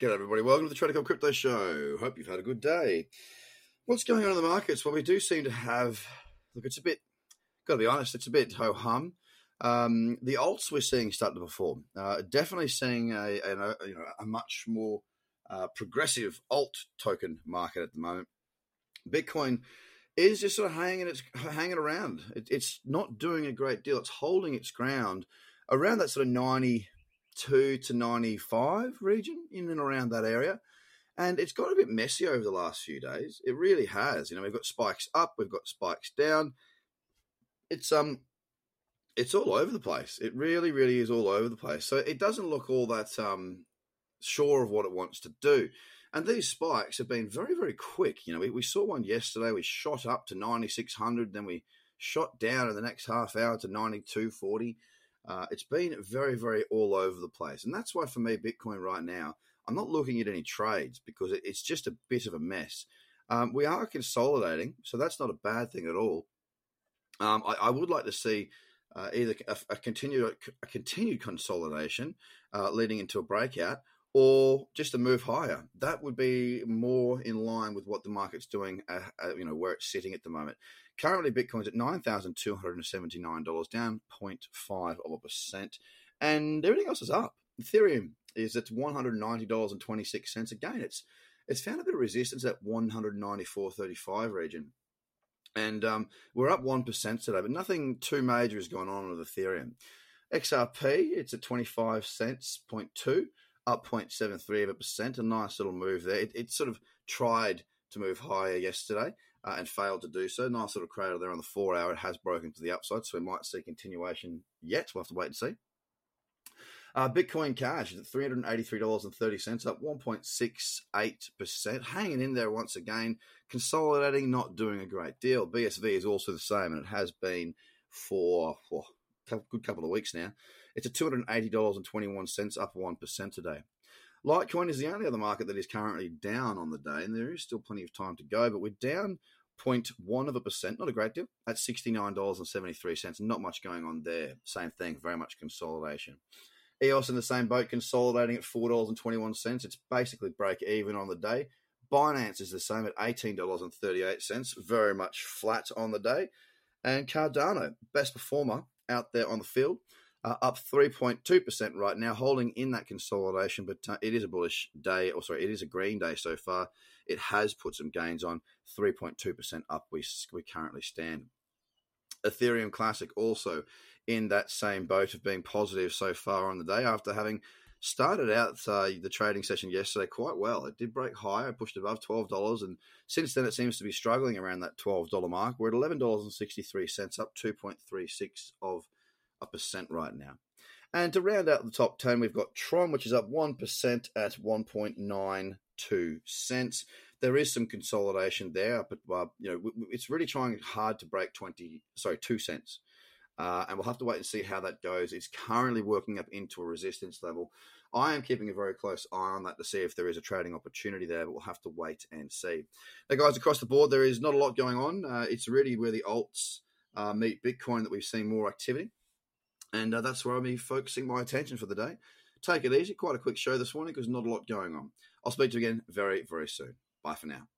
G'day, everybody. Welcome to the Tradical Crypto Show. Hope you've had a good day. What's going on in the markets? Well, we do seem to have, look, it's a bit, got to be honest, it's a bit ho hum. Um, the alts we're seeing start to perform. Uh, definitely seeing a, a, you know, a much more uh, progressive alt token market at the moment. Bitcoin is just sort of hanging, it's hanging around. It, it's not doing a great deal. It's holding its ground around that sort of 90 92 to 95 region, in and around that area. And it's got a bit messy over the last few days. It really has. You know, we've got spikes up, we've got spikes down. It's um it's all over the place. It really, really is all over the place. So it doesn't look all that um sure of what it wants to do. And these spikes have been very, very quick. You know, we, we saw one yesterday, we shot up to 9600, then we shot down in the next half hour to 9240. Uh, it's been very, very all over the place. And that's why, for me, Bitcoin right now, I'm not looking at any trades because it's just a bit of a mess. Um, we are consolidating, so that's not a bad thing at all. Um, I, I, would like to see uh, either a, a, continued a continued consolidation uh, leading into a breakout, or just a move higher. That would be more in line with what the market's doing. Uh, uh you know where it's sitting at the moment. Currently, Bitcoin's at $9,279, down 0.5 of a percent, and everything else is up. Ethereum is at $190.26. Again, it's it's found a bit of resistance at 194.35 region. And um, we're up 1% today, but nothing too major has gone on with Ethereum. XRP, it's at 25 cents, 0.2, up 0.73 of a percent. A nice little move there. It, it sort of tried to move higher yesterday uh, and failed to do so. Nice little crater there on the four hour. It has broken to the upside, so we might see continuation yet. We'll have to wait and see. Uh, Bitcoin Cash is at $383.30, up 1.68%. Hanging in there once again, consolidating, not doing a great deal. BSV is also the same, and it has been for good couple of weeks now. It's at $280.21, up 1% today. Litecoin is the only other market that is currently down on the day, and there is still plenty of time to go, but we're down 0.1 of a percent, not a great deal, at $69.73. Not much going on there. Same thing, very much consolidation. EOS in the same boat, consolidating at $4.21. It's basically break even on the day. Binance is the same at $18.38, very much flat on the day. And Cardano, best performer out there on the field, uh, up 3.2% right now, holding in that consolidation, but uh, it is a bullish day, or sorry, it is a green day so far. It has put some gains on 3.2% up, we, we currently stand. Ethereum Classic also in that same boat of being positive so far on the day after having started out uh, the trading session yesterday quite well. It did break higher, pushed above $12, and since then it seems to be struggling around that $12 mark. We're at $11.63, up 2.36 of a percent right now. And to round out the top 10, we've got Tron, which is up 1% at 1.92 cents. There is some consolidation there, but uh, you know it's really trying hard to break 20, sorry, 2 cents. Uh, and we'll have to wait and see how that goes. It's currently working up into a resistance level. I am keeping a very close eye on that to see if there is a trading opportunity there, but we'll have to wait and see. Now, guys, across the board, there is not a lot going on. Uh, it's really where the alts uh, meet Bitcoin that we've seen more activity. And uh, that's where I'll be focusing my attention for the day. Take it easy. Quite a quick show this morning because not a lot going on. I'll speak to you again very, very soon. Bye for now.